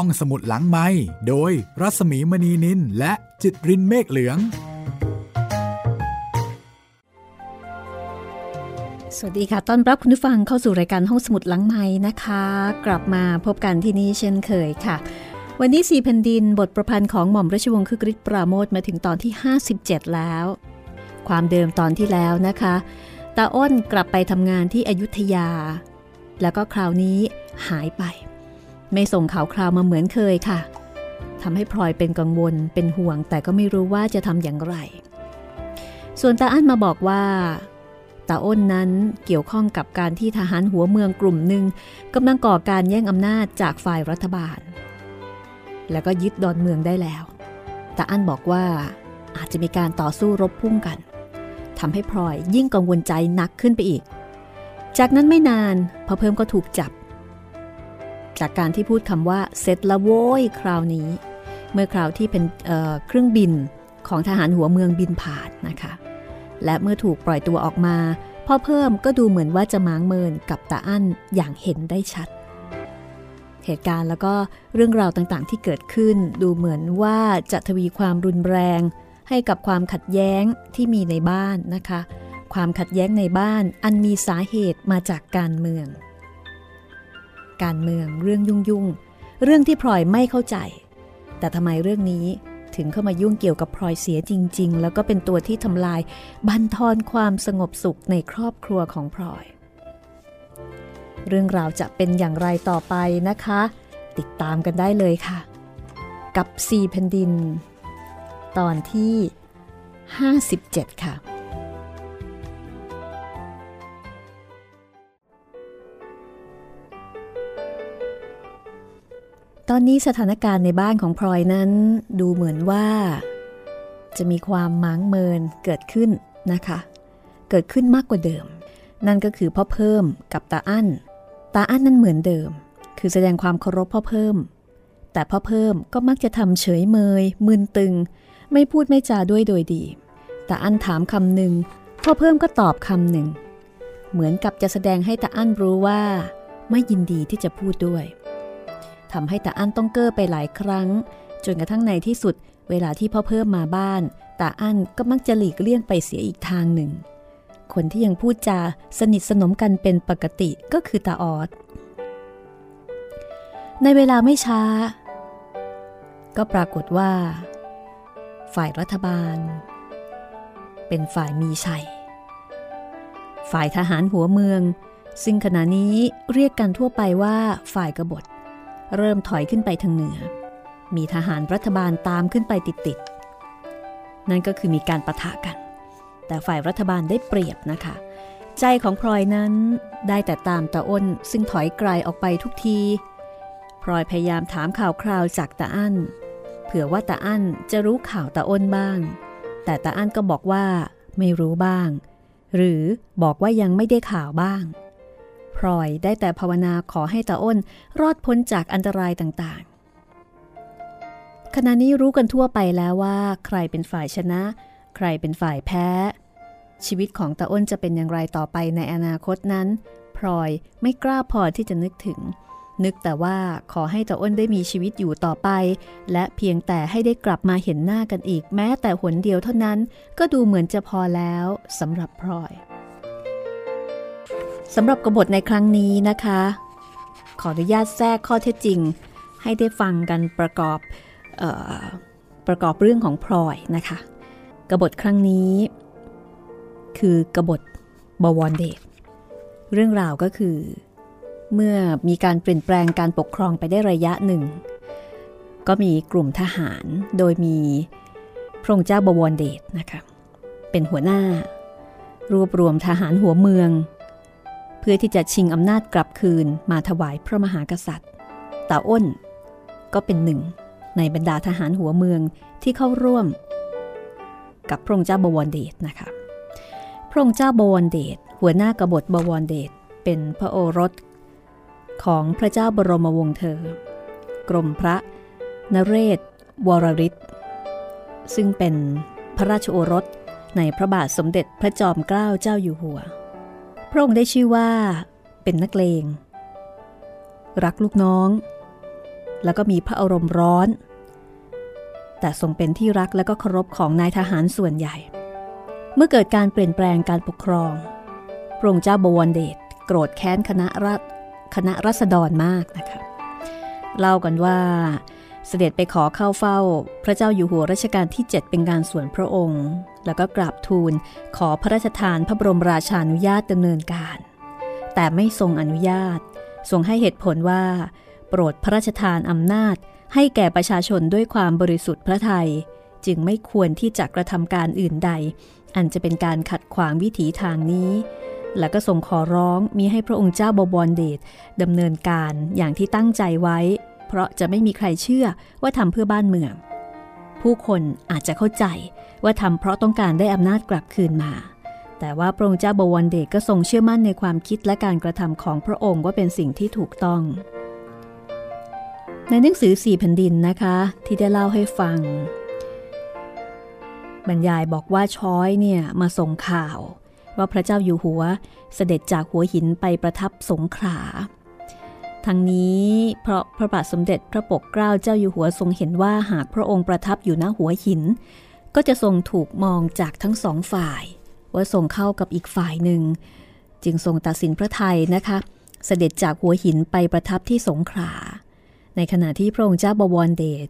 ห้องสมุดหลังไม้โดยรัสมีมณีนินและจิตรินเมฆเหลือง สวัสดีค่ะ ต้อนรับคุณผู้ฟังเข้าสู่รายการห้องสมุดหลังไม้นะคะ กลับมาพบกันที่นี่เช่นเคยค่ะ วันนี้สีแผ่นดินบทประพันธ์ของหม่อมราชวงศ์คึกฤทธิ์ปราโมทมาถึงตอนที่ 57 แล้ว ความเดิมตอนที่แล้วนะคะตาอ้นกลับไปทำงานที่อยุธยา แล้วก็คราวนี้หายไป ไม่ส่งข่าวคราวมาเหมือนเคยค่ะทำให้พลอยเป็นกังวลเป็นห่วง แต่ก็ไม่รู้ว่าจะทำอย่างไร ส่วนตาอั้นมาบอกว่าตาอ้นนั้นเกี่ยวข้องกับการที่ทหารหัวเมืองกลุ่มหนึ่งกำลังก่อการแย่งอำนาจจากฝ่ายรัฐบาล แล้วก็ยึดดอนเมืองได้แล้วตาอั้นบอกว่าอาจจะมีการต่อสู้รบพุ่งกันทำให้พลอยยิ่งกังวลใจหนักขึ้นไปอีก จากนั้นไม่นานพอเพิ่มก็ถูกจับ จากการที่พูดคำว่าเสร็จละโว้ยคราวนี้ เมื่อคราวที่เป็นเเครื่องบินของทหารหัวเมืองบินผ่านนะคะ และเมื่อถูกปล่อยตัวออกมาพ่อเพิ่มก็ดูเหมือนว่าจะมางเมินกับตาอั้นอย่างเห็นได้ชัด เหตุการณ์แล้วก็เรื่องราวต่างๆที่เกิดขึ้น ดูเหมือนว่าจะทวีความรุนแรง ให้กับความขัดแย้งที่มีในบ้านนะคะ ความขัดแย้งในบ้านอันมีสาเหตุมาจากการเมือง การเมืองเรื่องยุ่งยุ่งเรื่องที่พลอยไม่เข้าใจ แต่ทำไมเรื่องนี้ถึงเข้ามายุ่งเกี่ยวกับพลอยเสียจริง ๆ แล้วก็เป็นตัวที่ทำลายบันทอนความสงบสุขในครอบครัวของพลอย เรื่องราวจะเป็นอย่างไรต่อไปนะคะ ติดตามกันได้เลยค่ะ กับสี่แผ่นดิน ตอนที่ 57 ค่ะ ตอนนี้สถานการณ์ในบ้านของพลอยนั้น ดูเหมือนว่า จะมีความมังเมินเกิดขึ้นนะคะ เกิดขึ้นมากกว่าเดิม นั่นก็คือพ่อเพิ่มกับตาอั้น ตาอั้นนั้นเหมือนเดิม คือแสดงความเคารพพ่อเพิ่ม แต่พ่อเพิ่มก็มักจะทำเฉยเมยมึนตึง ไม่พูดไม่จาด้วยโดยดีต่อั้นถามคำหนึ่งพ่อเพิ่มก็ตอบคำหนึ่ง เหมือนกับจะแสดงให้ตาอั้นรู้ว่า ไม่ยินดีที่จะพูดด้วย ทำให้ตาอั้นต้องเก้อไปหลายครั้ง จนกระทั่งในที่สุด เวลาที่พ่อเพิ่มมาบ้านตาอั้นก็มักจะหลีกเลี่ยงไปเสียอีกทางหนึ่ง คนที่ยังพูดจาสนิทสนมกันเป็นปกติก็คือตาออด ในเวลาไม่ช้า ก็ปรากฏว่า ฝ่ายรัฐบาล เป็นฝ่ายมีชัย ฝ่ายทหารหัวเมืองซึ่งขณะนี้เรียกกันทั่วไปว่าฝ่ายกบฏ เริ่มถอยขึ้นไปทางเหนือ มีทหารรัฐบาลตามขึ้นไปติดๆ นั่นก็คือมีการประทะกัน แต่ฝ่ายรัฐบาลได้เปรียบนะคะ ใจของพลอยนั้นได้แต่ตามตาอ้นซึ่งถอยไกลออกไปทุกที พลอยพยายามถามข่าวคราวจากตาอั้น เผื่อว่าตาอั้นจะรู้ข่าวตาอ้นบ้าง แต่ตาอั้นก็บอกว่าไม่รู้บ้าง หรือบอกว่ายังไม่ได้ข่าวบ้าง พลอยได้แต่ภาวนาขอให้ตาอ้นรอดพ้นจากอันตรายต่างๆ ขณะนี้รู้กันทั่วไปแล้วว่าใครเป็นฝ่ายชนะ ใครเป็นฝ่ายแพ้ ชีวิตของตาอ้นจะเป็นอย่างไรต่อไปในอนาคตนั้น พลอยไม่กล้าพอที่จะนึกถึง นึกแต่ว่าขอให้ตาอ้นได้มีชีวิตอยู่ต่อไป และเพียงแต่ให้ได้กลับมาเห็นหน้ากันอีกแม้แต่หนเดียวเท่านั้น ก็ดูเหมือนจะพอแล้วสำหรับพลอย สำหรับกบฏในครั้งนี้นะคะ ขออนุญาตแทรกข้อเท็จจริง ให้ได้ฟังกันประกอบออประกอบเรื่องของพลอยนะคะ กบฏครั้งนี้ คือกบฏบวรเดชเรื่องราวก็คือ เมื่อมีการเปลี่ยนแปลงการปกครองไปได้ระยะหนึ่ง ก็มีกลุ่มทหารโดยมีพระองค์เจ้าบวรเดชนะคะเป็นหัวหน้ารวบรวมทหารหัวเมือง พื่อที่จะชิงอำนาจกลับคืนมาถวายพระมหากษัตริย์ตาอ้น ก็เป็นหนึ่ง ในบรรดาทหารหัวเมืองที่เข้าร่วม กับพระองค์เจ้าบวรเดชนะคะพระองค์เจ้าบวรเดชหัวหน้ากบฏบวรเดชเป็นพระโอรส ของพระเจ้าบรมวงศ์เธอ กรมพระนเรศวรริศซึ่งเป็นพระราชโอรสในพระบาทสมเด็จพระจอมเกล้าเจ้าอยู่หัว ระองค์ได้ชื่อว่าเป็นนักเลง รักลูกน้อง แล้วก็มีพระอารมณ์ร้อน แต่ทรงเป็นที่รักและก็เคารพของนายทหารส่วนใหญ่ เมื่อเกิดการเปลี่ยนแปลงการปกครอง พระองค์เจ้าบวรเดชโกรธแค้นคณะรัฐคณะรัษฎรมากนะคะเล่ากันว่าเสด็จไปขอเข้าเฝ้า พระเจ้าอยู่หัวรัชกาลที่ 7 เป็นการส่วนพระองค์ แล้วก็กราบทูลขอพระราชทานพระบรมราชานุญาตดำเนินการ แต่ไม่ทรงอนุญาต ทรงให้เหตุผลว่า โปรดพระราชทานอำนาจให้แก่ประชาชนด้วยความบริสุทธิ์พระไทย จึงไม่ควรที่จะกระทำการอื่นใด อันจะเป็นการขัดขวางวิถีทางนี้ และก็ส่งขอร้องมีให้พระองค์เจ้าบวรเดชดำเนินการอย่างที่ตั้งใจไว้ เพราะจะไม่มีใครเชื่อว่าทำเพื่อบ้านเมือง ผู้คนอาจจะเข้าใจว่าทำเพราะต้องการได้อำนาจกลับคืนมา แต่ว่าพระองค์เจ้าบวรเดชก็ทรงเชื่อมั่นในความคิดและการกระทำของพระองค์ว่าเป็นสิ่งที่ถูกต้อง ในหนังสือสี่แผ่นดินนะคะ ที่ได้เล่าให้ฟัง บรรยายบอกว่าช้อยเนี่ยมาส่งข่าว ว่าพระเจ้าอยู่หัวเสด็จจากหัวหินไปประทับสงขลา ทั้งนี้เพราะพระบาทสมเด็จพระปกเกล้าเจ้าอยู่หัวทรงเห็นว่าหากพระองค์ประทับอยู่ณหัวหิน ก็จะทรงถูกมองจากทั้งสองฝ่าย ว่าทรงเข้ากับอีกฝ่ายหนึ่ง จึงทรงตัดสินพระไทยนะคะ เสด็จจากหัวหินไปประทับที่สงขลาในขณะที่พระองค์เจ้าบวรเดช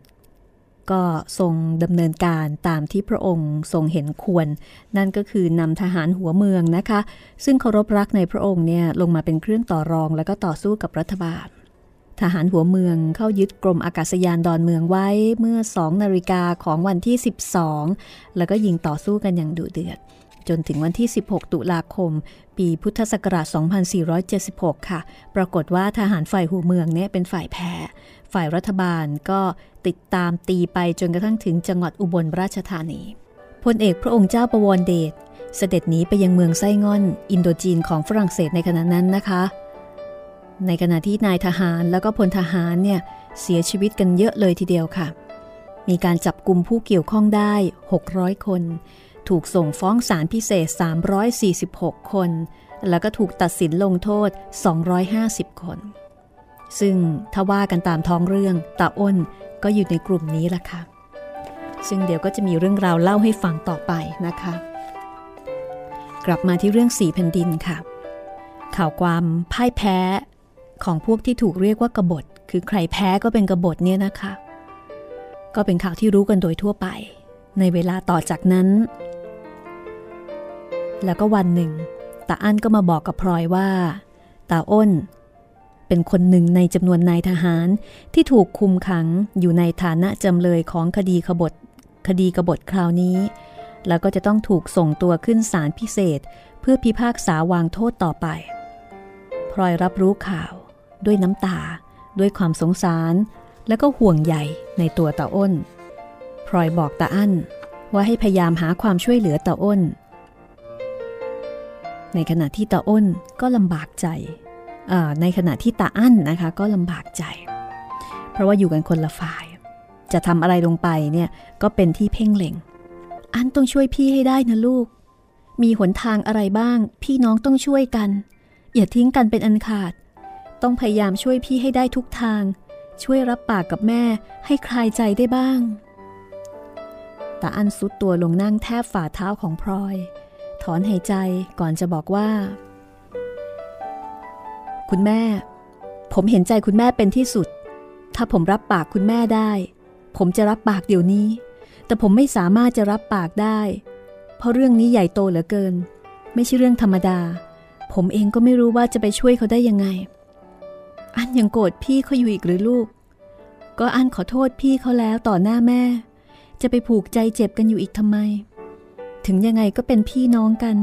ก็ทรงดำเนินการตามที่พระองค์ทรงเห็นควร นั่นก็คือนำทหารหัวเมืองนะคะ ซึ่งเคารพรักในพระองค์เนี่ยลงมาเป็นเครื่องต่อรองแล้วก็ต่อสู้กับรัฐบาล ทหารหัวเมืองเข้ายึดกรมอากาศยานดอนเมืองไว้เมื่อ 2 นาฬิกาของวันที่ 12 แล้วก็ยิงต่อสู้กันอย่างดุเดือด จนถึงวันที่ 16 ตุลาคม ปีพุทธศักราช 2476 ค่ะ ปรากฏว่าทหารฝ่ายหัวเมืองเนี่ยเป็นฝ่ายแพ้ ฝ่ายรัฐบาลก็ติดตามตีไปจนกระทั่งถึงจังหวัดอุบลราชธานีพลเอกพระองค์เจ้าประวรเดชเสด็จหนีไปยังเมืองไส้งอน อินโดจีนของฝรั่งเศสในขณะนั้นนะคะ ในขณะที่นายทหารแล้วก็พลทหารเนี่ยเสียชีวิตกันเยอะเลยทีเดียวค่ะ มีการจับกลุ่มผู้เกี่ยวข้องได้ 600 คน ถูกส่งฟ้องศาลพิเศษ 346 คน แล้วก็ถูกตัดสินลงโทษ 250 คน ซึ่งถ้าว่ากันตามท้องเรื่องตาอ้นก็อยู่ในกลุ่มนี้ละค่ะ ซึ่งเดี๋ยวก็จะมีเรื่องราวเล่าให้ฟังต่อไปนะคะ กลับมาที่เรื่องสีแผ่นดินค่ะ ข่าวความพ่ายแพ้ของพวกที่ถูกเรียกว่ากบฏ คือใครแพ้ก็เป็นกบฏเนี่ยนะคะ ก็เป็นข่าวที่รู้กันโดยทั่วไป ในเวลาต่อจากนั้น แล้วก็วันหนึ่งตาอั้นก็มาบอกกับพลอยว่าตาอ้น เป็นคนหนึ่งในจำนวนนายทหารที่ถูกคุมขังอยู่ในฐานะจำเลยของคดีขบฏคดีกบฏคราวนี้ แล้วก็จะต้องถูกส่งตัวขึ้นศาลพิเศษ เพื่อพิพากษาวางโทษต่อไปพลอยรับรู้ข่าว ด้วยน้ำตา ด้วยความสงสาร และก็ห่วงใยในตัวตาอ้นพลอยบอกตาอั้นว่าให้พยายามหาความช่วยเหลือตาอ้น ในขณะที่ตาอ้นก็ลำบากใจ ในขณะที่ตาอั้นนะคะก็ลำบากใจ เพราะว่าอยู่กันคนละฝ่าย จะทำอะไรลงไปเนี่ยก็เป็นที่เพ่งเล็ง อันต้องช่วยพี่ให้ได้นะลูก มีหนทางอะไรบ้าง พี่น้องต้องช่วยกัน อย่าทิ้งกันเป็นอันขาด ต้องพยายามช่วยพี่ให้ได้ทุกทาง ช่วยรับปากกับแม่ให้คลายใจได้บ้างตาอันซุดตัวลงนั่งแทบฝ่าเท้าของพลอย ถอนหายใจก่อนจะบอกว่า คุณแม่ ผมเห็นใจคุณแม่เป็นที่สุด ถ้าผมรับปากคุณแม่ได้ ผมจะรับปากเดี๋ยวนี้ แต่ผมไม่สามารถจะรับปากได้ เพราะเรื่องนี้ใหญ่โตเหลือเกิน ไม่ใช่เรื่องธรรมดา ผมเองก็ไม่รู้ว่าจะไปช่วยเขาได้ยังไง อันยังโกรธพี่เขาอยู่อีกหรือลูก ก็อันขอโทษพี่เขาแล้วต่อหน้าแม่ จะไปผูกใจเจ็บกันอยู่อีกทำไม ถึงยังไงก็เป็นพี่น้องกัน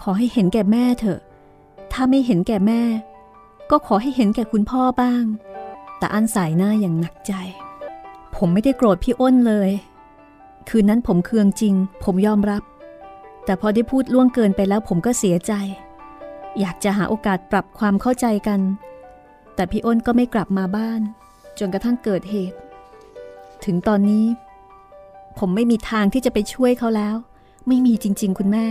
ขอให้เห็นแก่แม่เถอะ ถ้าไม่เห็นแก่แม่ ก็ขอให้เห็นแก่คุณพ่อบ้าง แต่อันสายหน้าอย่างหนักใจ ผมไม่ได้โกรธพี่อ้นเลย คืนนั้นผมเคืองจริง ผมยอมรับ แต่พอได้พูดล่วงเกินไปแล้วผมก็เสียใจ อยากจะหาโอกาสปรับความเข้าใจกัน แต่พี่อ้นก็ไม่กลับมาบ้าน จนกระทั่งเกิดเหตุ ถึงตอนนี้ ผมไม่มีทางที่จะไปช่วยเขาแล้ว ไม่มีจริง ๆ คุณแม่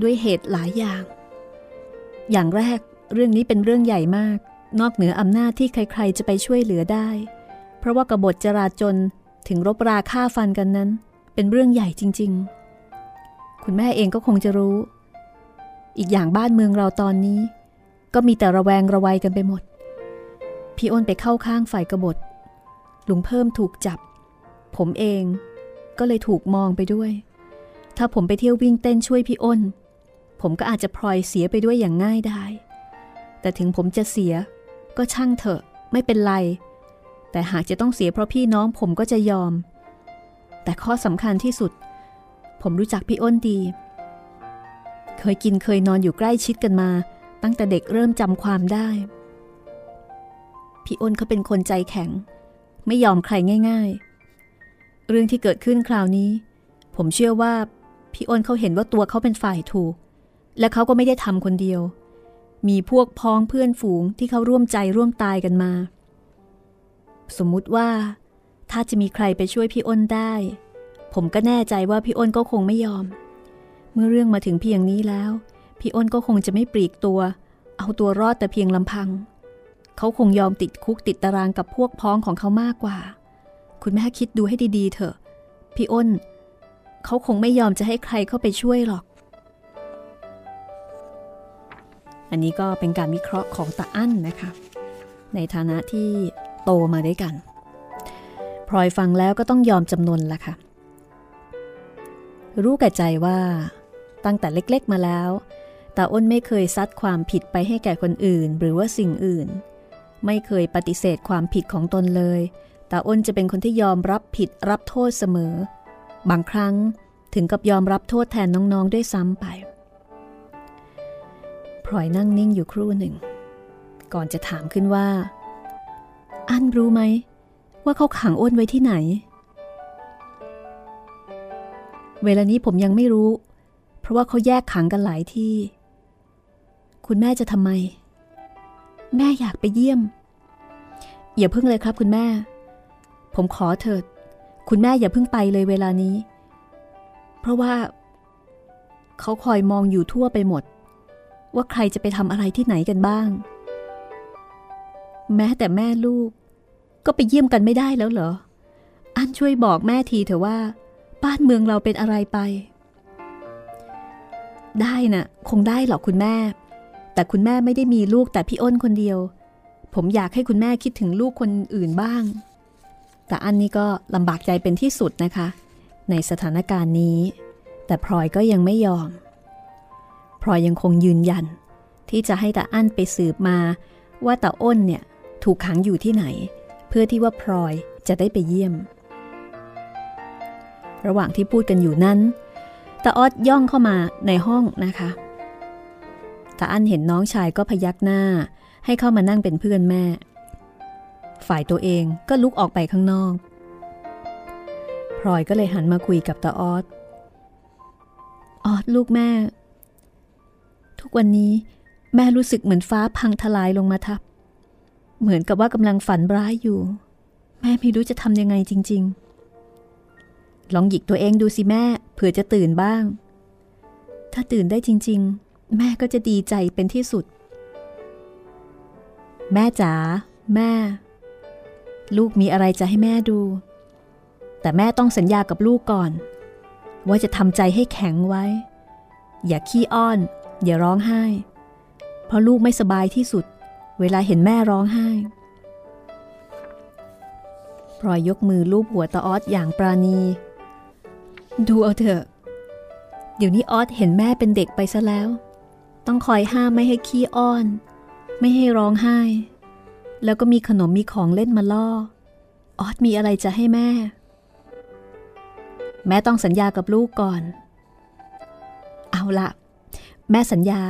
ด้วยเหตุหลายอย่าง อย่างแรกเรื่องนี้เป็นเรื่องใหญ่มาก นอกเหนืออำนาจที่ใครๆจะไปช่วยเหลือได้ เพราะว่ากบฏจราจนถึงรบราฆ่าฟันกันนั้น เป็นเรื่องใหญ่จริง ๆ คุณแม่เองก็คงจะรู้ อีกอย่างบ้านเมืองเราตอนนี้ ก็มีแต่ระแวงระวัยกันไปหมด พี่อ้นไปเข้าข้างฝ่ายกบฏลุงเพิ่มถูกจับ ผมเองก็เลยถูกมองไปด้วย ถ้าผมไปเที่ยววิ่งเต้นช่วยพี่อ้น ผมก็อาจจะพลอยเสียไปด้วยอย่างง่ายได้ แต่ถึงผมจะเสีย ก็ช่างเถอะ ไม่เป็นไร แต่หากจะต้องเสียเพราะพี่น้องผมก็จะยอม แต่ข้อสำคัญที่สุด ผมรู้จักพี่อ้นดี เคยกินเคยนอนอยู่ใกล้ชิดกันมา ตั้งแต่เด็กเริ่มจำความได้ พี่อ้นเขาเป็นคนใจแข็ง ไม่ยอมใครง่าย ๆ เรื่องที่เกิดขึ้นคราวนี้ ผมเชื่อว่าพี่อ้นเขาเห็นว่าตัวเขาเป็นฝ่ายถูก และเขาก็ไม่ได้ทำคนเดียว มีพวกพ้องเพื่อนฝูงที่เขาร่วมใจร่วมตายกันมา สมมุติว่า ถ้าจะมีใครไปช่วยพี่อ้นได้ ผมก็แน่ใจว่าพี่อ้นก็คงไม่ยอม เมื่อเรื่องมาถึงเพียงนี้แล้ว พี่อ้นก็คงจะไม่ปลีกตัว เอาตัวรอดแต่เพียงลำพัง เขาคงยอมติดคุกติดตารางกับพวกพ้องของเขามากกว่า คุณแม่คิดดูให้ดีๆ เถอะ พี่อ้น เขาคงไม่ยอมจะให้ใครเข้าไปช่วยหรอก อันนี้ก็เป็นการวิเคราะห์ของตาอั้นนะคะ ในฐานะที่โตมาด้วยกันพลอยฟังแล้วก็ต้องยอมจำนวนละค่ะ รู้แก่ใจว่า ตั้งแต่เล็กๆมาแล้วตาอ้นไม่เคยซัดความผิดไปให้แก่คนอื่น หรือว่าสิ่งอื่น ไม่เคยปฏิเสธความผิดของตนเลยตาอ้นจะเป็นคนที่ยอมรับผิดรับโทษเสมอ บางครั้งถึงกับยอมรับโทษแทนน้องๆด้วยซ้ำไป ลอยนั่งนิ่งอยู่ครู่หนึ่ง ก่อนจะถามขึ้นว่า อันรู้ไหม ว่าเขาขังอ้นไว้ที่ไหน เวลานี้ผมยังไม่รู้ เพราะว่าเขาแยกขังกันหลายที่ คุณแม่จะทำไม แม่อยากไปเยี่ยม อย่าเพิ่งเลยครับคุณแม่ ผมขอเถิด คุณแม่อย่าเพิ่งไปเลยเวลานี้ เพราะว่า เขาคอยมองอยู่ทั่วไปหมด ว่าใครจะไปทำอะไรที่ไหนกันบ้าง แม้แต่แม่ลูก ก็ไปเยี่ยมกันไม่ได้แล้วเหรอ อันช่วยบอกแม่ทีเถอะว่า บ้านเมืองเราเป็นอะไรไป ได้นะ่ะ คงได้หรอกคุณแม่ แต่คุณแม่ไม่ได้มีลูกแต่พี่อ้นคนเดียว ผมอยากให้คุณแม่คิดถึงลูกคนอื่นบ้าง แต่อันนี้ก็ลำบากใจเป็นที่สุดนะคะ ในสถานการณ์นี้ แต่พลอยก็ยังไม่ยอม พลอยยังคงยืนยัน ที่จะให้ตาอั้นไปสืบมาว่าตาอ้นเนี่ยถูกขังอยู่ที่ไหน เพื่อที่ว่าพลอยจะได้ไปเยี่ยม ระหว่างที่พูดกันอยู่นั้นตาออดย่องเข้ามาในห้องนะคะตาอั้นเห็นน้องชายก็พยักหน้า ให้เข้ามานั่งเป็นเพื่อนแม่ ฝ่ายตัวเองก็ลุกออกไปข้างนอกพลอยก็เลยหันมาคุยกับตาออดออดลูกแม่ ทุกวันนี้แม่รู้สึกเหมือนฟ้าพังทลายลงมาทับ เหมือนกับว่ากำลังฝันร้ายอยู่ แม่ไม่รู้จะทำยังไงจริง ๆ ลองหยิกตัวเองดูสิแม่เผื่อจะตื่นบ้าง ถ้าตื่นได้จริง ๆ แม่ก็จะดีใจเป็นที่สุด แม่จ๋าแม่ ลูกมีอะไรจะให้แม่ดู แต่แม่ต้องสัญญากับลูกก่อน ว่าจะทำใจให้แข็งไว้ อย่าขี้อ้อน อย่าร้องไห้ เพราะลูกไม่สบายที่สุด เวลาเห็นแม่ร้องไห้พลอยยกมือลูบหัวตาออสอย่างปราณี ดูเอาเถอะ เดี๋ยวนี้ออสเห็นแม่เป็นเด็กไปซะแล้ว ต้องคอยห้ามไม่ให้ขี้อ้อน ไม่ให้ร้องไห้ แล้วก็มีขนมมีของเล่นมาล่อ ออสมีอะไรจะให้แม่ แม่ต้องสัญญากับลูกก่อน เอาละ แม่สัญญา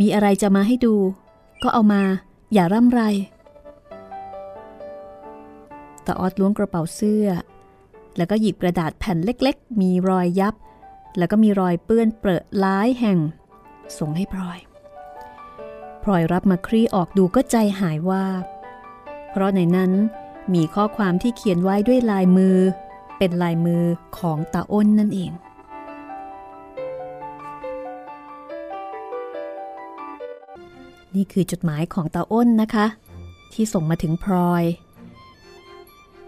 มีอะไรจะมาให้ดู ก็เอามา อย่าร่ำไรตาออดล้วงกระเป๋าเสื้อ แล้วก็หยิบกระดาษแผ่นเล็กๆ มีรอยยับ แล้วก็มีรอยเปื้อนเปรอะล้ายแห่ง ส่งให้พลอย พลอยรับมาคลี่ออกดูก็ใจหายว่า เพราะในนั้นมีข้อความที่เขียนไว้ด้วยลายมือ เป็นลายมือของตาอ้นนั่นเอง นี่คือจดหมายของตาอ้นนะคะ ที่ส่งมาถึงพลอย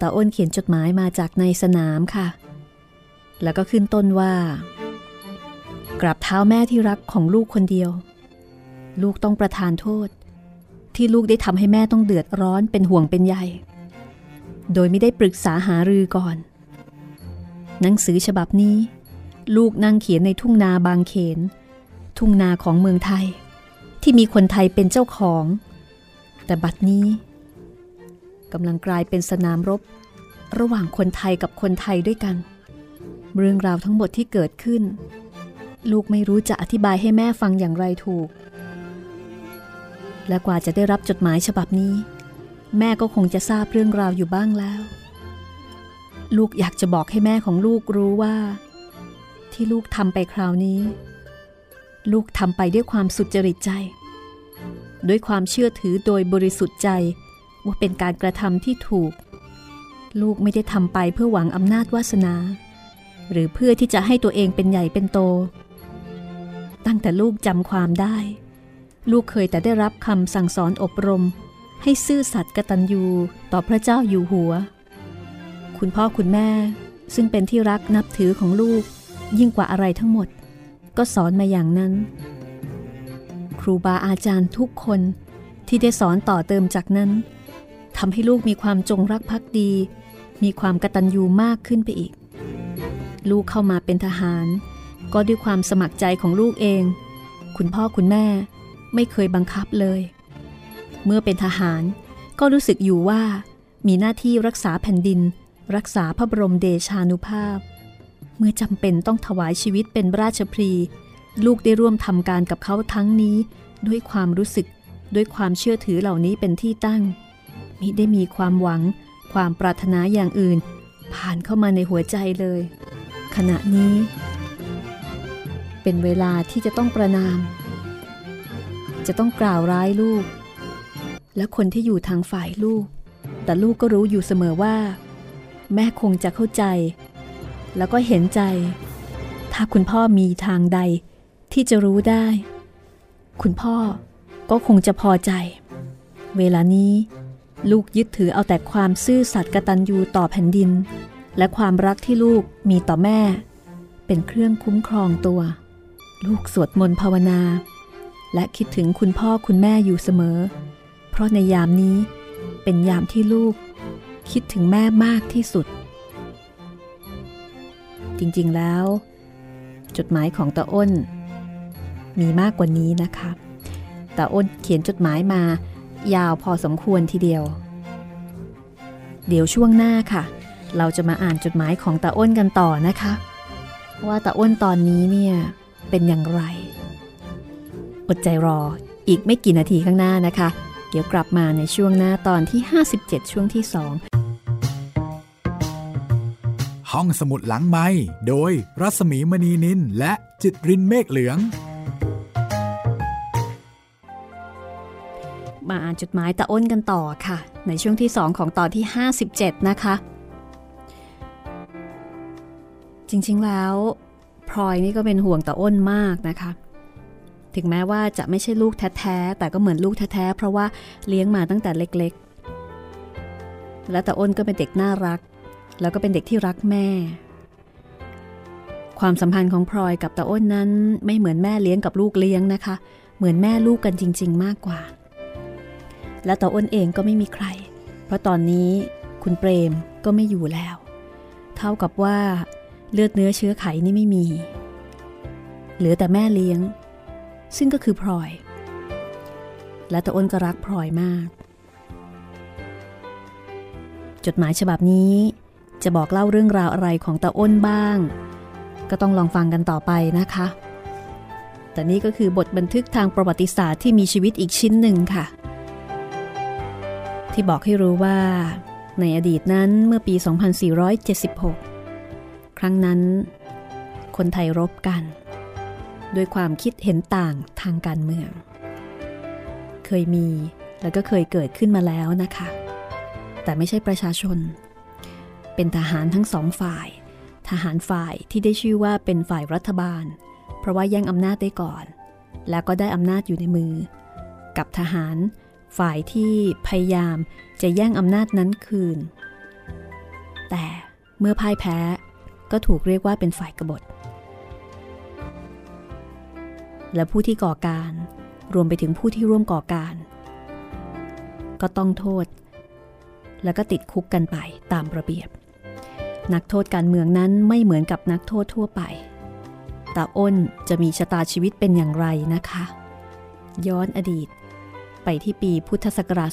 ตาอ้นเขียนจดหมายมาจากในสนามค่ะ แล้วก็ขึ้นต้นว่า กราบเท้าแม่ที่รักของลูกคนเดียว ลูกต้องประทานโทษ ที่ลูกได้ทำให้แม่ต้องเดือดร้อนเป็นห่วงเป็นใยโดยไม่ได้ปรึกษาหารือก่อน หนังสือฉบับนี้ ลูกนั่งเขียนในทุ่งนาบางเขน ทุ่งนาของเมืองไทย ที่มีคนไทยเป็นเจ้าของ แต่บัดนี้กำลังกลายเป็นสนามรบ ระหว่างคนไทยกับคนไทยด้วยกัน เรื่องราวทั้งหมดที่เกิดขึ้น ลูกไม่รู้จะอธิบายให้แม่ฟังอย่างไรถูก และกว่าจะได้รับจดหมายฉบับนี้ แม่ก็คงจะทราบเรื่องราวอยู่บ้างแล้ว ลูกอยากจะบอกให้แม่ของลูกรู้ว่า ที่ลูกทำไปคราวนี้ ลูกทำไปด้วยความสุจริตใจ ด้วยความเชื่อถือโดยบริสุทธิ์ใจ ว่าเป็นการกระทำที่ถูก ลูกไม่ได้ทำไปเพื่อหวังอำนาจวาสนา หรือเพื่อที่จะให้ตัวเองเป็นใหญ่เป็นโต ตั้งแต่ลูกจำความได้ ลูกเคยแต่ได้รับคำสั่งสอนอบรม ให้ซื่อสัตย์กตัญญูต่อพระเจ้าอยู่หัว คุณพ่อคุณแม่ซึ่งเป็นที่รักนับถือของลูกยิ่งกว่าอะไรทั้งหมด ก็สอนมาอย่างนั้น ครูบาอาจารย์ทุกคนที่ได้สอนต่อเติมจากนั้นทำให้ลูกมีความจงรักภักดี มีความกตัญญูมากขึ้นไปอีก ลูกเข้ามาเป็นทหาร ก็ด้วยความสมัครใจของลูกเอง คุณพ่อคุณแม่ไม่เคยบังคับเลย เมื่อเป็นทหารก็รู้สึกอยู่ว่ามีหน้าที่รักษาแผ่นดิน รักษาพระบรมเดชานุภาพ เมื่อจำเป็นต้องถวายชีวิตเป็นราชพรี ลูกได้ร่วมทำการกับเขาทั้งนี้ ด้วยความรู้สึกด้วยความเชื่อถือเหล่านี้เป็นที่ตั้ง มิได้มีความหวัง ความปรารถนาอย่างอื่น ผ่านเข้ามาในหัวใจเลย ขณะนี้ เป็นเวลาที่จะต้องประนาม จะต้องกล่าวร้ายลูก และคนที่อยู่ทางฝ่ายลูก แต่ลูกก็รู้อยู่เสมอว่า แม่คงจะเข้าใจ แล้วก็เห็นใจ ถ้าคุณพ่อมีทางใดที่จะรู้ได้ คุณพ่อก็คงจะพอใจ เวลานี้ ลูกยึดถือเอาแต่ความซื่อสัตย์กตัญญูต่อแผ่นดิน และความรักที่ลูกมีต่อแม่ เป็นเครื่องคุ้มครองตัว ลูกสวดมนต์ภาวนา และคิดถึงคุณพ่อคุณแม่อยู่เสมอ เพราะในยามนี้เป็นยามที่ลูกคิดถึงแม่มากที่สุด จริงๆแล้ว จดหมายของตาอ้น มีมากกว่านี้นะคะตาอ้นเขียนจดหมายมายาวพอสมควรทีเดียว เดี๋ยวช่วงหน้าค่ะ เราจะมาอ่านจดหมายของตาอ้นกันต่อนะคะ ว่าตาอ้นตอนนี้เนี่ยเป็นอย่างไร อดใจรออีกไม่กี่นาทีข้างหน้านะคะ เดี๋ยวกลับมาในช่วงหน้าตอนที่ 57 ช่วงที่ 2 ห้องสมุดหลังไม้โดยรัสมีมณีนินและจิตรินเมฆเหลือง มาอ่านจดหมายตะอ้นกันต่อค่ะ ในช่วงที่ 2 ของตอนที่ 57 นะคะ จริงๆแล้วพลอยนี่ก็เป็นห่วงตะอ้นมากนะคะ ถึงแม้ว่าจะไม่ใช่ลูกแท้ๆ แต่ก็เหมือนลูกแท้ๆ เพราะว่าเลี้ยงมาตั้งแต่เล็กๆ และตะอ้นก็เป็นเด็กน่ารัก แล้วก็เป็นเด็กที่รักแม่ ความสัมพันธ์ของพลอยกับตะอ้นนั้นไม่เหมือนแม่เลี้ยงกับลูกเลี้ยงนะคะ เหมือนแม่ลูกกันจริง ๆ มากกว่า และต่ออ้นเองก็ไม่มีใคร เพราะตอนนี้คุณเปรมก็ไม่อยู่แล้ว เท่ากับว่าเลือดเนื้อเชื้อไขนี่ไม่มี เหลือแต่แม่เลี้ยง ซึ่งก็คือพลอย และตาอ้นก็รักพลอยมาก จดหมายฉบับนี้ จะบอกเล่าเรื่องราวอะไรของตาอ้นบ้าง ก็ต้องลองฟังกันต่อไปนะคะ แต่นี่ก็คือบทบันทึกทางประวัติศาสตร์ที่มีชีวิตอีกชิ้นหนึ่งค่ะ ที่บอกให้รู้ว่า ในอดีตนั้นเมื่อปี 2476 ครั้งนั้น คนไทยรบกัน ด้วยความคิดเห็นต่างทางการเมือง เคยมีแล้วก็เคยเกิดขึ้นมาแล้วนะคะ แต่ไม่ใช่ประชาชน เป็นทหารทั้งสองฝ่าย ทหารฝ่ายที่ได้ชื่อว่าเป็นฝ่ายรัฐบาล เพราะว่าแย่งอำนาจได้ก่อน แล้วก็ได้อำนาจอยู่ในมือ กับทหารฝ่ายที่พยายามจะแย่งอำนาจนั้นคืน แต่เมื่อพ่ายแพ้ก็ถูกเรียกว่าเป็นฝ่ายกบฏ และผู้ที่ก่อการ รวมไปถึงผู้ที่ร่วมก่อการ ก็ต้องโทษ แล้วก็ติดคุกกันไปตามระเบียบ นักโทษการเมืองนั้นไม่เหมือนกับนักโทษทั่วไป ตาอ้นจะมีชะตาชีวิตเป็นอย่างไรนะคะ ย้อนอดีต ไปที่ปีพุทธศักราช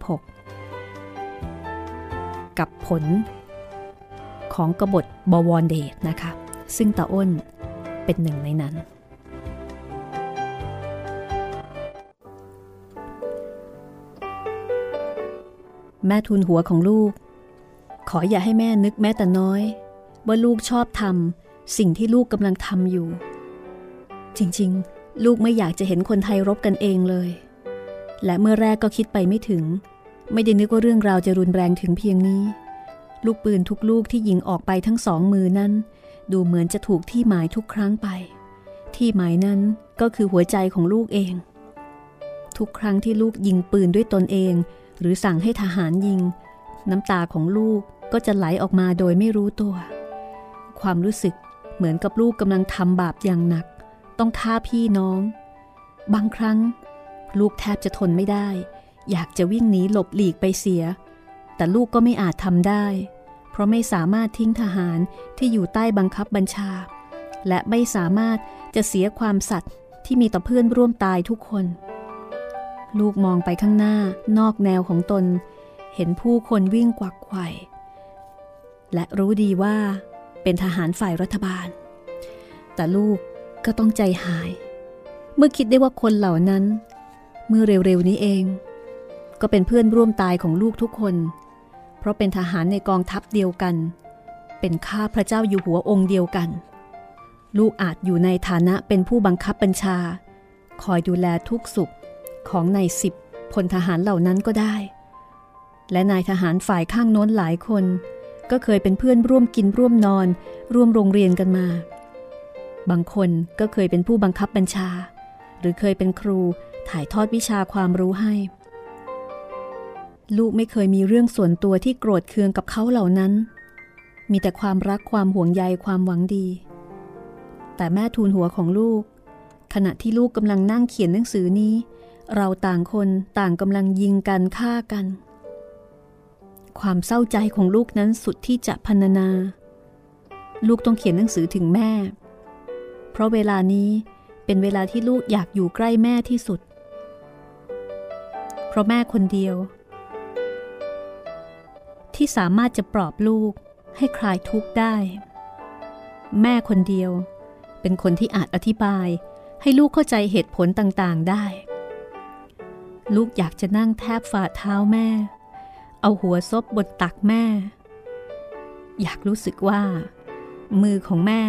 2476 กับผล ของกบฏบวรเดชนะคะ ซึ่งตาอ้นเป็นหนึ่งในนั้นแม่ทุนหัวของลูก ขออย่าให้แม่นึกแม้แต่น้อย ว่าลูกชอบทำสิ่งที่ลูกกำลังทำอยู่ จริงๆ ลูกไม่อยากจะเห็นคนไทยรบกันเองเลย และเมื่อแรกก็คิดไปไม่ถึง ไม่ได้นึกว่าเรื่องราวจะรุนแรงถึงเพียงนี้ ลูกปืนทุกลูกที่ยิงออกไปทั้งสองมือนั้น ดูเหมือนจะถูกที่หมายทุกครั้งไป ที่หมายนั้นก็คือหัวใจของลูกเอง ทุกครั้งที่ลูกยิงปืนด้วยตนเอง หรือสั่งให้ทหารยิง น้ำตาของลูก ก็จะไหลออกมาโดยไม่รู้ตัว ความรู้สึกเหมือนกับลูกกำลังทำบาปอย่างหนัก ต้องฆ่าพี่น้อง บางครั้ง ลูกแทบจะทนไม่ได้ อยากจะวิ่งหนีหลบหลีกไปเสีย แต่ลูกก็ไม่อาจทำได้ เพราะไม่สามารถทิ้งทหารที่อยู่ใต้บังคับบัญชา และไม่สามารถจะเสียความสัตย์ที่มีต่อเพื่อนร่วมตายทุกคน ลูกมองไปข้างหน้านอกแนวของตน เห็นผู้คนวิ่งกวักไขว่ และรู้ดีว่าเป็นทหารฝ่ายรัฐบาล แต่ลูกก็ต้องใจหาย เมื่อคิดได้ว่าคนเหล่านั้น เมื่อเร็วๆนี้เอง ก็เป็นเพื่อนร่วมตายของลูกทุกคน เพราะเป็นทหารในกองทัพเดียวกัน เป็นข้าพระเจ้าอยู่หัวองค์เดียวกัน ลูกอาจอยู่ในฐานะเป็นผู้บังคับบัญชา คอยดูแลทุกสุขของนายสิบพลทหารเหล่านั้นก็ได้ และนายทหารฝ่ายข้างโน้นหลายคน ก็เคยเป็นเพื่อนร่วมกินร่วมนอน ร่วมโรงเรียนกันมา บางคนก็เคยเป็นผู้บังคับบัญชา หรือเคยเป็นครูถ่ายทอดวิชาความรู้ให้ ลูกไม่เคยมีเรื่องส่วนตัวที่โกรธเคืองกับเขาเหล่านั้น มีแต่ความรักความห่วงใยความหวังดี แต่แม่ทูลหัวของลูก ขณะที่ลูกกำลังนั่งเขียนหนังสือนี้ เราต่างคนต่างกำลังยิงกันฆ่ากัน ความเศร้าใจของลูกนั้นสุดที่จะพรรณนา ลูกต้องเขียนหนังสือถึงแม่ เพราะเวลานี้เป็นเวลาที่ลูกอยากอยู่ใกล้แม่ที่สุด เพราะแม่คนเดียว ที่สามารถจะปลอบลูกให้คลายทุกข์ได้ แม่คนเดียว เป็นคนที่อาจอธิบายให้ลูกเข้าใจเหตุผลต่างๆได้ ลูกอยากจะนั่งแทบฝ่าเท้าแม่ เอาหัวซบบนตักแม่ อยากรู้สึกว่า มือของแม่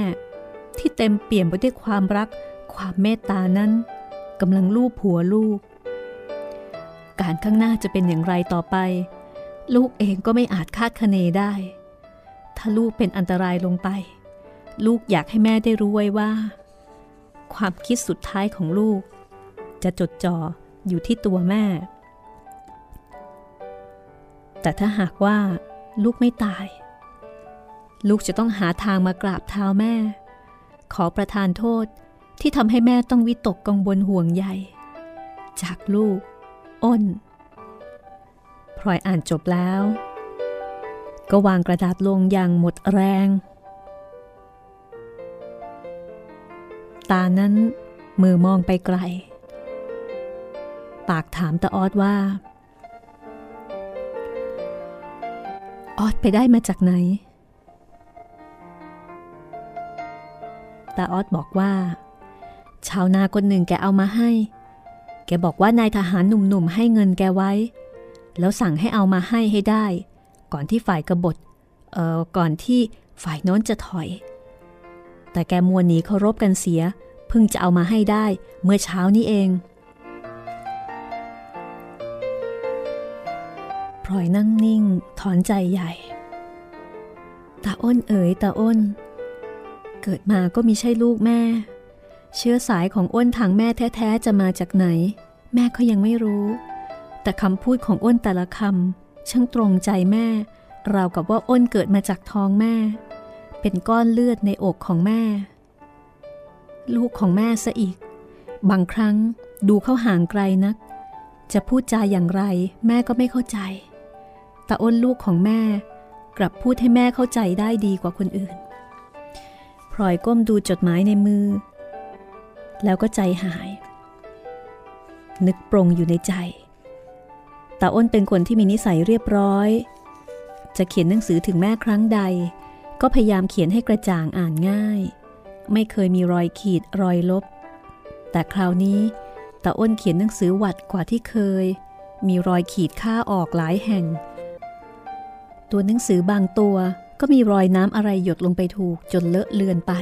ที่เต็มเปี่ยมไปด้วยความรักความเมตตานั้นกำลังลูบหัวลูก การข้างหน้าจะเป็นอย่างไรต่อไป ลูกเองก็ไม่อาจคาดคะเนได้ ถ้าลูกเป็นอันตรายลงไป ลูกอยากให้แม่ได้รู้ไว้ว่า ความคิดสุดท้ายของลูก จะจดจ่ออยู่ที่ตัวแม่ แต่ถ้าหากว่าลูกไม่ตาย ลูกจะต้องหาทางมากราบเท้าแม่ ขอประทานโทษที่ทำให้แม่ต้องวิตกกังวลห่วงใยจากลูก อ้นพลอยอ่านจบแล้ว ก็วางกระดาษลงอย่างหมดแรง ตานั้นมือมองไปไกล ปากถามตาออดว่า ออดไปได้มาจากไหน ตาออดบอกว่า ชาวนาคนหนึ่งแกเอามาให้ แกบอกว่านายทหารหนุ่มๆให้เงินแกไว้ แล้วสั่งให้เอามาให้ให้ได้ ก่อนที่ฝ่ายกบฏ เอ่อ ก่อนที่ฝ่ายโน้นจะถอย แต่แกมัวหนีเคารพกันเสีย เพิ่งจะเอามาให้ได้เมื่อเช้านี้เอง ลอยนั่งนิ่ง ถอนใจใหญ่ ตาอ้นเอ๋ยตาอ้น เกิดมาก็มีใช่ลูกแม่ เชื้อสายของอ้นทางแม่แท้ๆจะมาจากไหน แม่เขายังไม่รู้ แต่คำพูดของอ้นแต่ละคำช่างตรงใจแม่ ราวกับว่าอ้นเกิดมาจากท้องแม่ เป็นก้อนเลือดในอกของแม่ ลูกของแม่ซะอีก บางครั้งดูเข้าห่างไกลนักจะพูดจาอย่างไรแม่ก็ไม่เข้าใจ ต่อ้นลูกของแม่ กลับพูดให้แม่เข้าใจได้ดีกว่าคนอื่น พลอยก้มดูจดหมายในมือ แล้วก็ใจหาย นึกปรงอยู่ในใจตาอ้นเป็นคนที่มีนิสัยเรียบร้อย จะเขียนหนังสือถึงแม่ครั้งใด ก็พยายามเขียนให้กระจ่างอ่านง่าย ไม่เคยมีรอยขีดรอยลบ แต่คราวนี้ตาอ้นเขียนหนังสือหวัดกว่าที่เคย มีรอยขีดค่าออกหลายแห่ง ตัวหนังสือบางตัวก็มีรอยน้ำอะไรหยดลงไปถูกจนเลอะเลือนไป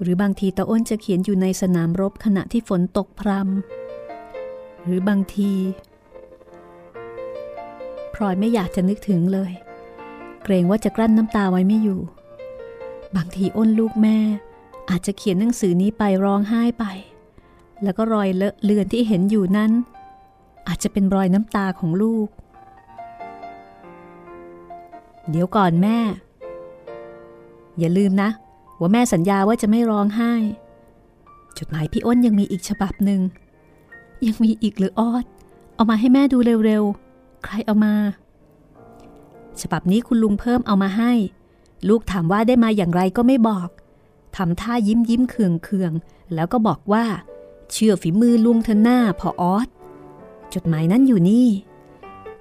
หรือบางทีตาอ้นจะเขียนอยู่ในสนามรบขณะที่ฝนตกพรำหรือบางทีพลอยไม่อยากจะนึกถึงเลย เกรงว่าจะกลั้นน้ำตาไว้ไม่อยู่ บางทีอ้นลูกแม่ อาจจะเขียนหนังสือนี้ไปร้องไห้ไป แล้วก็รอยเลอะเลือนที่เห็นอยู่นั้น อาจจะเป็นรอยน้ำตาของลูก เดี๋ยวก่อนแม่ อย่าลืมนะ ว่าแม่สัญญาว่าจะไม่ร้องไห้ จดหมายพี่อ้นยังมีอีกฉบับหนึ่ง ยังมีอีกหรือออด เอามาให้แม่ดูเร็วๆ ใครเอามา ฉบับนี้คุณลุงเพิ่มเอามาให้ ลูกถามว่าได้มาอย่างไรก็ไม่บอกทำท่ายิ้มยิ้มเคืองเคืองแล้วก็บอกว่า เชื่อฝีมือลุงเธอหน้าพอออสจดหมายนั้นอยู่นี่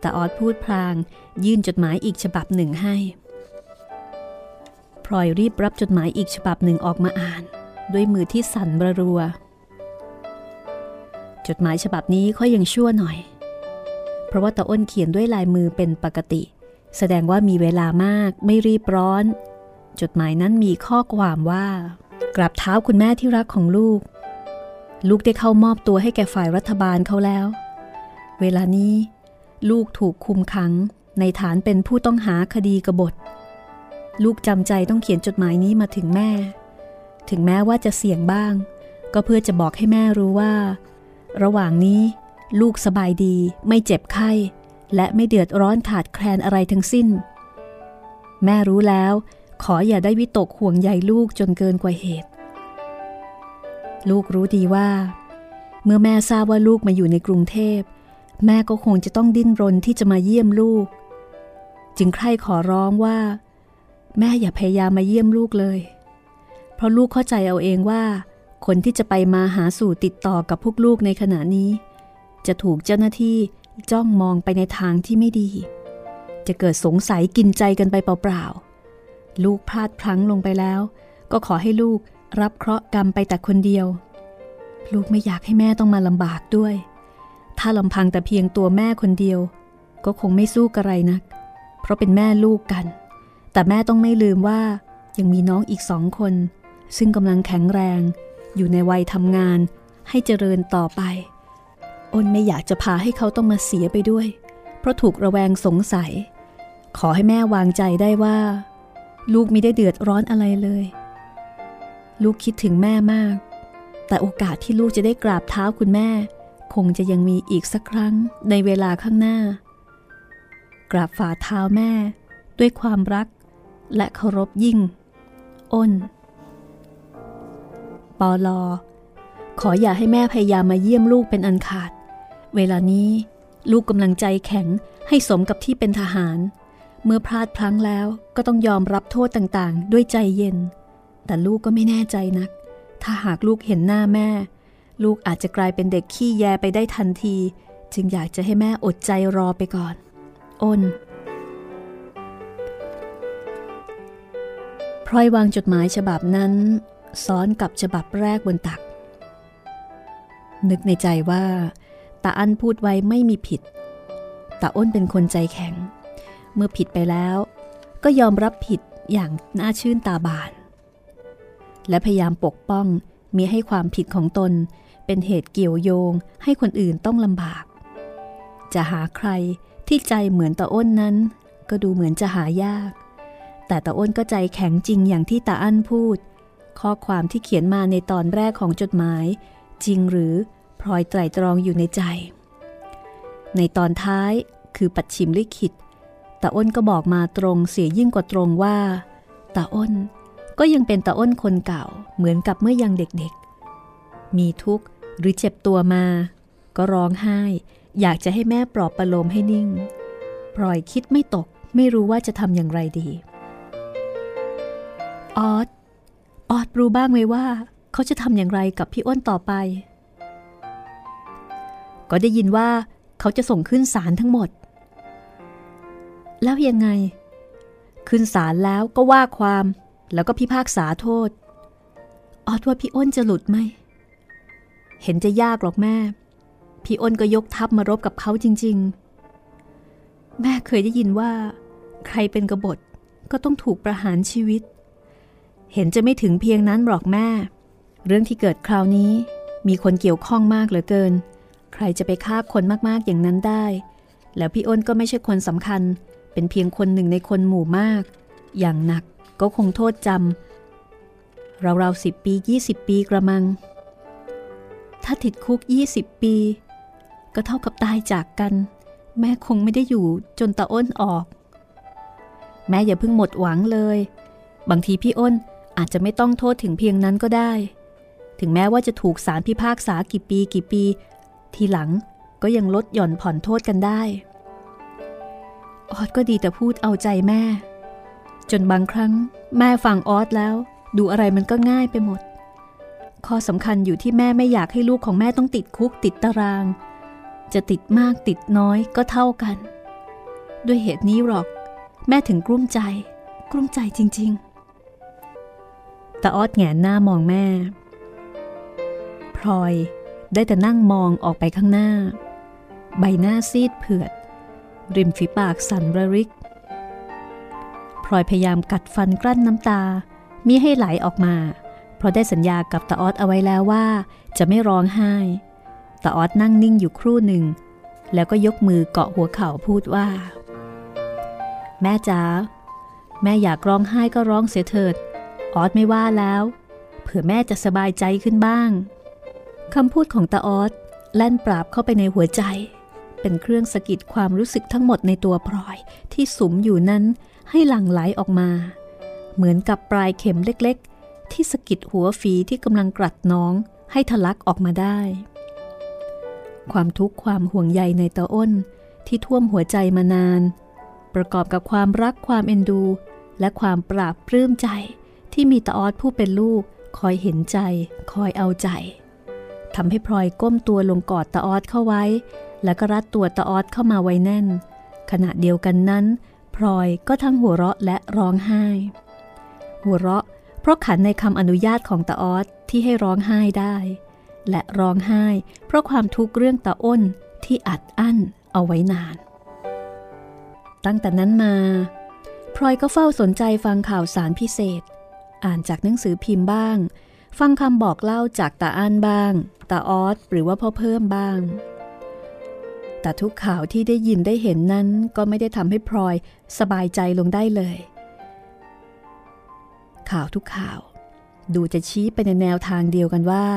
ต่ออสพูดพลาง ยื่นจดหมายอีกฉบับหนึ่งให้ พลอยรีบรับจดหมายอีกฉบับหนึ่งออกมาอ่าน ด้วยมือที่สั่นระรัว จดหมายฉบับนี้เขายังชั่วหน่อย เพราะว่าตาอ้นเขียนด้วยลายมือเป็นปกติ แสดงว่ามีเวลามากไม่รีบร้อน จดหมายนั้นมีข้อความว่ากราบเท้าคุณแม่ที่รักของลูก ลูกได้เข้ามอบตัวให้แก่ฝ่ายรัฐบาลเขาแล้ว เวลานี้ ลูกถูกคุมขัง ในฐานเป็นผู้ต้องหาคดีกบฏ ลูกจำใจต้องเขียนจดหมายนี้มาถึงแม่ ถึงแม้ว่าจะเสี่ยงบ้าง ก็เพื่อจะบอกให้แม่รู้ว่า ระหว่างนี้ ลูกสบายดีไม่เจ็บไข้ และไม่เดือดร้อนขาดแคลนอะไรทั้งสิ้น แม่รู้แล้วขออย่าได้วิตกห่วงใยลูกจนเกินกว่าเหตุ ลูกรู้ดีว่า เมื่อแม่ทราบว่าลูกมาอยู่ในกรุงเทพ แม่ก็คงจะต้องดิ้นรนที่จะมาเยี่ยมลูก จึงใคร่ขอร้องว่า แม่อย่าพยายามมาเยี่ยมลูกเลย เพราะลูกเข้าใจเอาเองว่า คนที่จะไปมาหาสู่ติดต่อกับพวกลูกในขณะนี้ จะถูกเจ้าหน้าที่จ้องมองไปในทางที่ไม่ดี จะเกิดสงสัยกินใจกันไปเปล่าๆลูกพลาดพลั้งลงไปแล้ว ก็ขอให้ลูกรับเคราะห์กรรมไปแต่คนเดียว ลูกไม่อยากให้แม่ต้องมาลำบากด้วย ถ้าลำพังแต่เพียงตัวแม่คนเดียว ก็คงไม่สู้กระไรนัก เพราะเป็นแม่ลูกกัน แต่แม่ต้องไม่ลืมว่ายังมีน้องอีกสองคน ซึ่งกำลังแข็งแรง อยู่ในวัยทำงานให้เจริญต่อไป อ้นไม่อยากจะพาให้เขาต้องมาเสียไปด้วย เพราะถูกระแวงสงสัย ขอให้แม่วางใจได้ว่า ลูกไม่ได้เดือดร้อนอะไรเลย ลูกคิดถึงแม่มาก แต่โอกาสที่ลูกจะได้กราบเท้าคุณแม่ คงจะยังมีอีกสักครั้งในเวลาข้างหน้า กราบฝ่าเท้าแม่ ด้วยความรักและเคารพยิ่ง อ้น ปอลอ ขออย่าให้แม่พยายามมาเยี่ยมลูกเป็นอันขาด เวลานี้ลูกกำลังใจแข็งให้สมกับที่เป็นทหาร เมื่อพลาดพลั้งแล้วก็ต้องยอมรับโทษต่างๆ ด้วยใจเย็น แต่ลูกก็ไม่แน่ใจนัก ถ้าหากลูกเห็นหน้าแม่ ลูกอาจจะกลายเป็นเด็กขี้แยไปได้ทันที จึงอยากจะให้แม่อดใจรอไปก่อน อ้นพลอยวางจดหมายฉบับนั้นซ้อนกับฉบับแรกบนตัก นึกในใจว่าตาอันพูดไว้ไม่มีผิดตาอ้นเป็นคนใจแข็ง เมื่อผิดไปแล้ว ก็ยอมรับผิดอย่างน่าชื่นตาบาน และพยายามปกป้องมีให้ความผิดของตน เป็นเหตุเกี่ยวโยงให้คนอื่นต้องลำบาก จะหาใครที่ใจเหมือนตาอ้นนั้น ก็ดูเหมือนจะหายาก แต่ตาอ้นก็ใจแข็งจริงอย่างที่ตาอั้นพูด ข้อความที่เขียนมาในตอนแรกของจดหมาย จริงหรือพลอยไตรตรองอยู่ในใจ ในตอนท้ายคือปัดชิมลิขิตตาอ้นก็บอกมาตรงเสียยิ่งกว่าตรงว่าตาอ้นก็ยังเป็นตาอ้นคนเก่าเหมือนกับเมื่อยังเด็กๆ มีทุกข์ หรือเจ็บตัวมา ก็ร้องไห้ อยากจะให้แม่ปลอบประโลมให้นิ่ง พลอยคิดไม่ตก ไม่รู้ว่าจะทำอย่างไรดี ออสออสรู้บ้างไหมว่า เขาจะทำอย่างไรกับพี่อ้นต่อไป ก็ได้ยินว่าเขาจะส่งขึ้นศาลทั้งหมด แล้วยังไง ขึ้นศาลแล้วก็ว่าความ แล้วก็พิพากษาโทษ ออสว่าพี่อ้นจะหลุดไหม เห็นจะยากหรอกแม่ พี่อ้นก็ยกทัพมารบกับเขาจริง ๆ แม่เคยได้ยินว่า ใครเป็นกบฏก็ต้องถูกประหารชีวิต เห็นจะไม่ถึงเพียงนั้นหรอกแม่ เรื่องที่เกิดคราวนี้มีคนเกี่ยวข้องมากเหลือเกิน ใครจะไปฆ่าคนมากๆอย่างนั้นได้ แล้วพี่อ้นก็ไม่ใช่คนสำคัญ เป็นเพียงคนหนึ่งในคนหมู่มาก อย่างหนักก็คงโทษจำราวๆสิบปี 20 ปีกระมัง ถ้าติดคุก 20 ปี ก็เท่ากับตายจากกัน แม่คงไม่ได้อยู่จนตาอ้นออก แม่อย่าเพิ่งหมดหวังเลย บางทีพี่อ้นอาจจะไม่ต้องโทษถึงเพียงนั้นก็ได้ ถึงแม้ว่าจะถูกสารพิพากษากี่ปีกี่ปี ทีหลังก็ยังลดหย่อนผ่อนโทษกันได้ ออดก็ดีแต่พูดเอาใจแม่ จนบางครั้งแม่ฟังออสแล้ว ดูอะไรมันก็ง่ายไปหมด ข้อสำคัญอยู่ที่แม่ไม่อยากให้ลูกของแม่ต้องติดคุกติดตาราง จะติดมากติดน้อยก็เท่ากัน ด้วยเหตุนี้หรอก แม่ถึงกลุ้มใจ กลุ้มใจจริงๆแต่ออสแงนหน้ามองแม่ พลอยได้แต่นั่งมองออกไปข้างหน้า ใบหน้าซีดเผือด ริมฝีปากสั่นระริก พลอยพยายามกัดฟันกลั้นน้ำตามิให้ไหลออกมา ราะได้สัญญากับตาออสเอาไว้แล้วว่า จะไม่ร้องไห้ตาออสนั่งนิ่งอยู่ครู่หนึ่ง แล้วก็ยกมือเกาะหัวเข่าพูดว่า แม่จ๋าแม่อยากร้องไห้ก็ร้องเสียเถิด ออสไม่ว่าแล้ว เผื่อแม่จะสบายใจขึ้นบ้างคำพูดของตาออสแล่นปราบเข้าไปในหัวใจ เป็นเครื่องสะกิดความรู้สึกทั้งหมดในตัวพลอยที่สุมอยู่นั้นให้หลั่งไหลออกมา เหมือนกับปลายเข็มเล็ก ที่สะกิดหัวฝีที่กำลังกรัดน้องให้ทะลักออกมาได้ ความทุกข์ความห่วงใยในตาอ้นที่ท่วมหัวใจมานาน ประกอบกับความรักความเอ็นดู และความปราบปลื้มใจที่มีตาออดผู้เป็นลูกคอยเห็นใจ คอยเอาใจทำให้พลอยก้มตัวลงกอดตาออดเข้าไว้ แล้วก็รัดตัวตาออดเข้ามาไว้แน่น ขณะเดียวกันนั้น พลอยก็ทั้งหัวเราะและร้องไห้ หัวเราะ เพราะขันในคำอนุญาตของตาออสที่ให้ร้องไห้ได้ และร้องไห้ เพราะความทุกข์เรื่องตาอ้นที่อัดอั้นเอาไว้นาน ตั้งแต่นั้นมาพลอยก็เฝ้าสนใจฟังข่าวสารพิเศษ อ่านจากหนังสือพิมพ์บ้าง ฟังคำบอกเล่าจากตาอั้นบ้าง ตาออสหรือว่าพ่อเพิ่มบ้าง แต่ทุกข่าวที่ได้ยินได้เห็นนั้นก็ไม่ได้ทำให้พลอยสบายใจลงได้เลย ข่าวทุกข่าว ดูจะชี้ไปในแนวทางเดียวกันว่า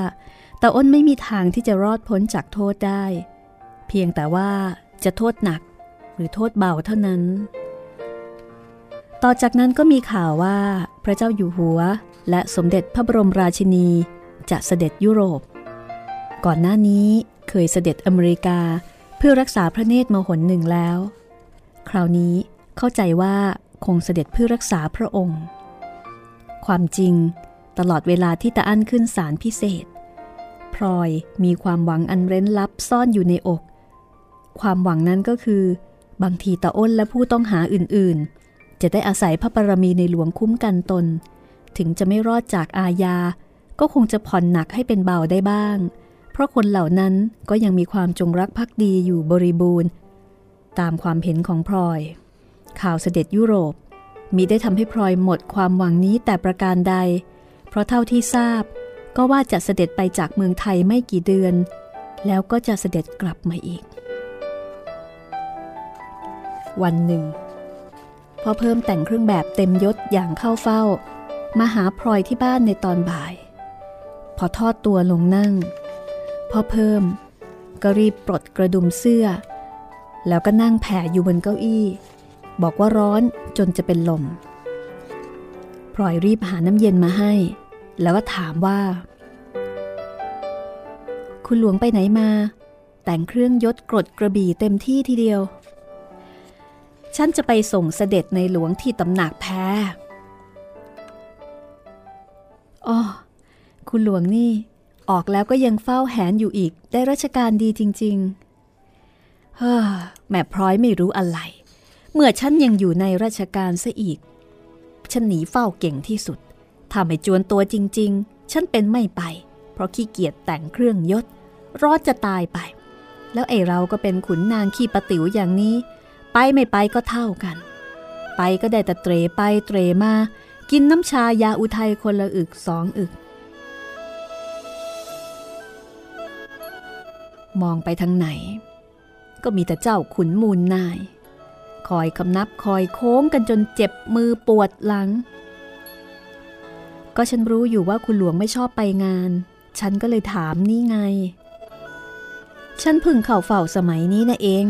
ต่อ้นไม่มีทางที่จะรอดพ้นจากโทษได้ เพียงแต่ว่าจะโทษหนักหรือโทษเบาเท่านั้น ต่อจากนั้นก็มีข่าวว่าพระเจ้าอยู่หัว และสมเด็จพระบรมราชินีจะเสด็จยุโรป ก่อนหน้านี้เคยเสด็จอเมริกาเพื่อรักษาพระเนตรมาหนหนึ่งแล้ว คราวนี้เข้าใจว่าคงเสด็จเพื่อรักษาพระองค์ ความจริง ตลอดเวลาที่ตาอั้นขึ้นศาลพิเศษ พลอยมีความหวังอันเร้นลับซ่อนอยู่ในอก ความหวังนั้นก็คือ บางทีตาอ้นและผู้ต้องหาอื่นๆ จะได้อาศัยพระบารมีในหลวงคุ้มกันตน ถึงจะไม่รอดจากอาญา ก็คงจะผ่อนหนักให้เป็นเบาได้บ้าง เพราะคนเหล่านั้นก็ยังมีความจงรักภักดีอยู่บริบูรณ์ ตามความเห็นของพลอย ข่าวเสด็จยุโรป มีได้ทำให้พลอยหมดความหวังนี้แต่ประการใด เพราะเท่าที่ทราบก็ว่าจะเสด็จไปจากเมืองไทยไม่กี่เดือน แล้วก็จะเสด็จกลับมาอีก วันหนึ่งพอเพิ่มแต่งเครื่องแบบเต็มยศอย่างเข้าเฝ้า มาหาพลอยที่บ้านในตอนบ่าย พอทอดตัวลงนั่งพ่อเพิ่มก็รีบปลดกระดุมเสื้อ แล้วก็นั่งแผ่อยู่บนเก้าอี้ บอกว่าร้อนจนจะเป็นลมพลอยรีบหาน้ำเย็นมาให้ แล้วก็ถามว่า คุณหลวงไปไหนมา แต่งเครื่องยศกรดกระบี่เต็มที่ทีเดียว ฉันจะไปส่งเสด็จในหลวงที่ตำหนักแพ้อ๋อคุณหลวงนี่ออกแล้วก็ยังเฝ้าแหนอยู่อีกได้ราชการดีจริง ๆ เฮ้อแม่พร้อยไม่รู้อะไร เมื่อฉันยังอยู่ในราชการซะอีก ฉันหนีเฝ้าเก่งที่สุด ถ้าไม่จวนตัวจริง ๆ ฉันเป็นไม่ไป เพราะขี้เกียจแต่งเครื่องยศ ร้อนจะตายไป แล้วไอเราก็เป็นขุนนางขี้ปะติ๋วอย่างนี้ ไปไม่ไปก็เท่ากัน ไปก็ได้แต่เตรไปเตรมา กินน้ำชายาอุทัยคนละอึกสองอึก มองไปทางไหน ก็มีแต่เจ้าขุนมูลนาย คอยคำนับคอยโค้งกันจนเจ็บมือปวดหลัง ก็ฉันรู้อยู่ว่าคุณหลวงไม่ชอบไปงาน ฉันก็เลยถามนี่ไง ฉันพึ่งเข่าเฝ้าสมัยนี้นะเอง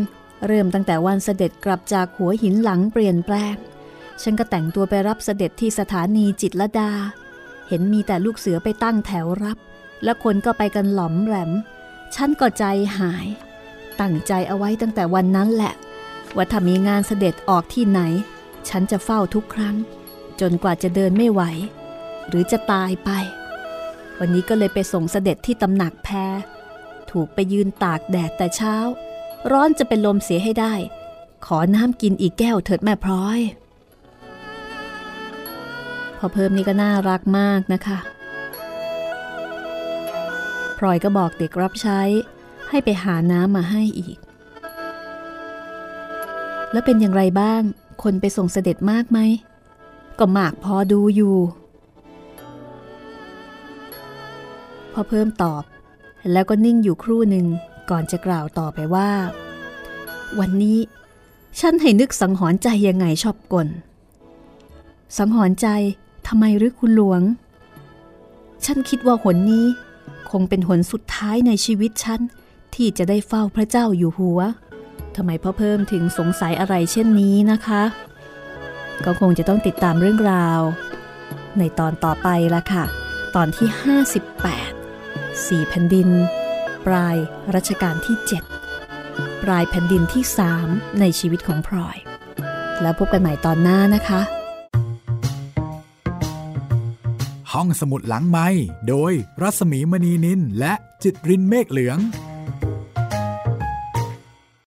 เริ่มตั้งแต่วันเสด็จกลับจากหัวหินหลังเปลี่ยนแปลง ฉันก็แต่งตัวไปรับเสด็จที่สถานีจิตรดา เห็นมีแต่ลูกเสือไปตั้งแถวรับ และคนก็ไปกันหลอมแหลม ฉันก็ใจหายตั้งใจเอาไว้ตั้งแต่วันนั้นแหละ ว่าถ้ามีงานเสด็จออกที่ไหน ฉันจะเฝ้าทุกครั้ง จนกว่าจะเดินไม่ไหว หรือจะตายไป วันนี้ก็เลยไปส่งเสด็จที่ตำหนักแพรถูกไปยืนตากแดดแต่เช้า ร้อนจะเป็นลมเสียให้ได้ ขอน้ำกินอีกแก้วเถิดแม่พร้อย พอเพิ่มนี่ก็น่ารักมากนะคะพลอยก็บอกเด็กรับใช้ให้ไปหาน้ำมาให้อีก แล้วเป็นอย่างไรบ้าง คนไปส่งเสด็จมากไหม ก็มากพอดูอยู่ พอเพิ่มตอบ แล้วก็นิ่งอยู่ครู่หนึ่งก่อนจะกล่าวต่อไปว่า วันนี้ฉันให้นึกสังหรณ์ใจยังไงชอบกล สังหรณ์ใจทำไมหรือคุณหลวง ฉันคิดว่าหนนี้ คงเป็นหนสุดท้ายในชีวิตฉัน ที่จะได้เฝ้าพระเจ้าอยู่หัว ทำไมพ่อเพิ่มถึงสงสัยอะไรเช่นนี้นะคะ ก็คงจะต้องติดตามเรื่องราว ในตอนต่อไปละค่ะ ตอนที่ 58 สี่แผ่นดิน ปลายรัชกาลที่ 7 ปลายแผ่นดินที่ 3 ในชีวิตของพลอย แล้วพบกันใหม่ตอนหน้านะคะ ห้องสมุดหลังไม้โดยรัสมีมณีนินและจิตรินเมฆเหลือง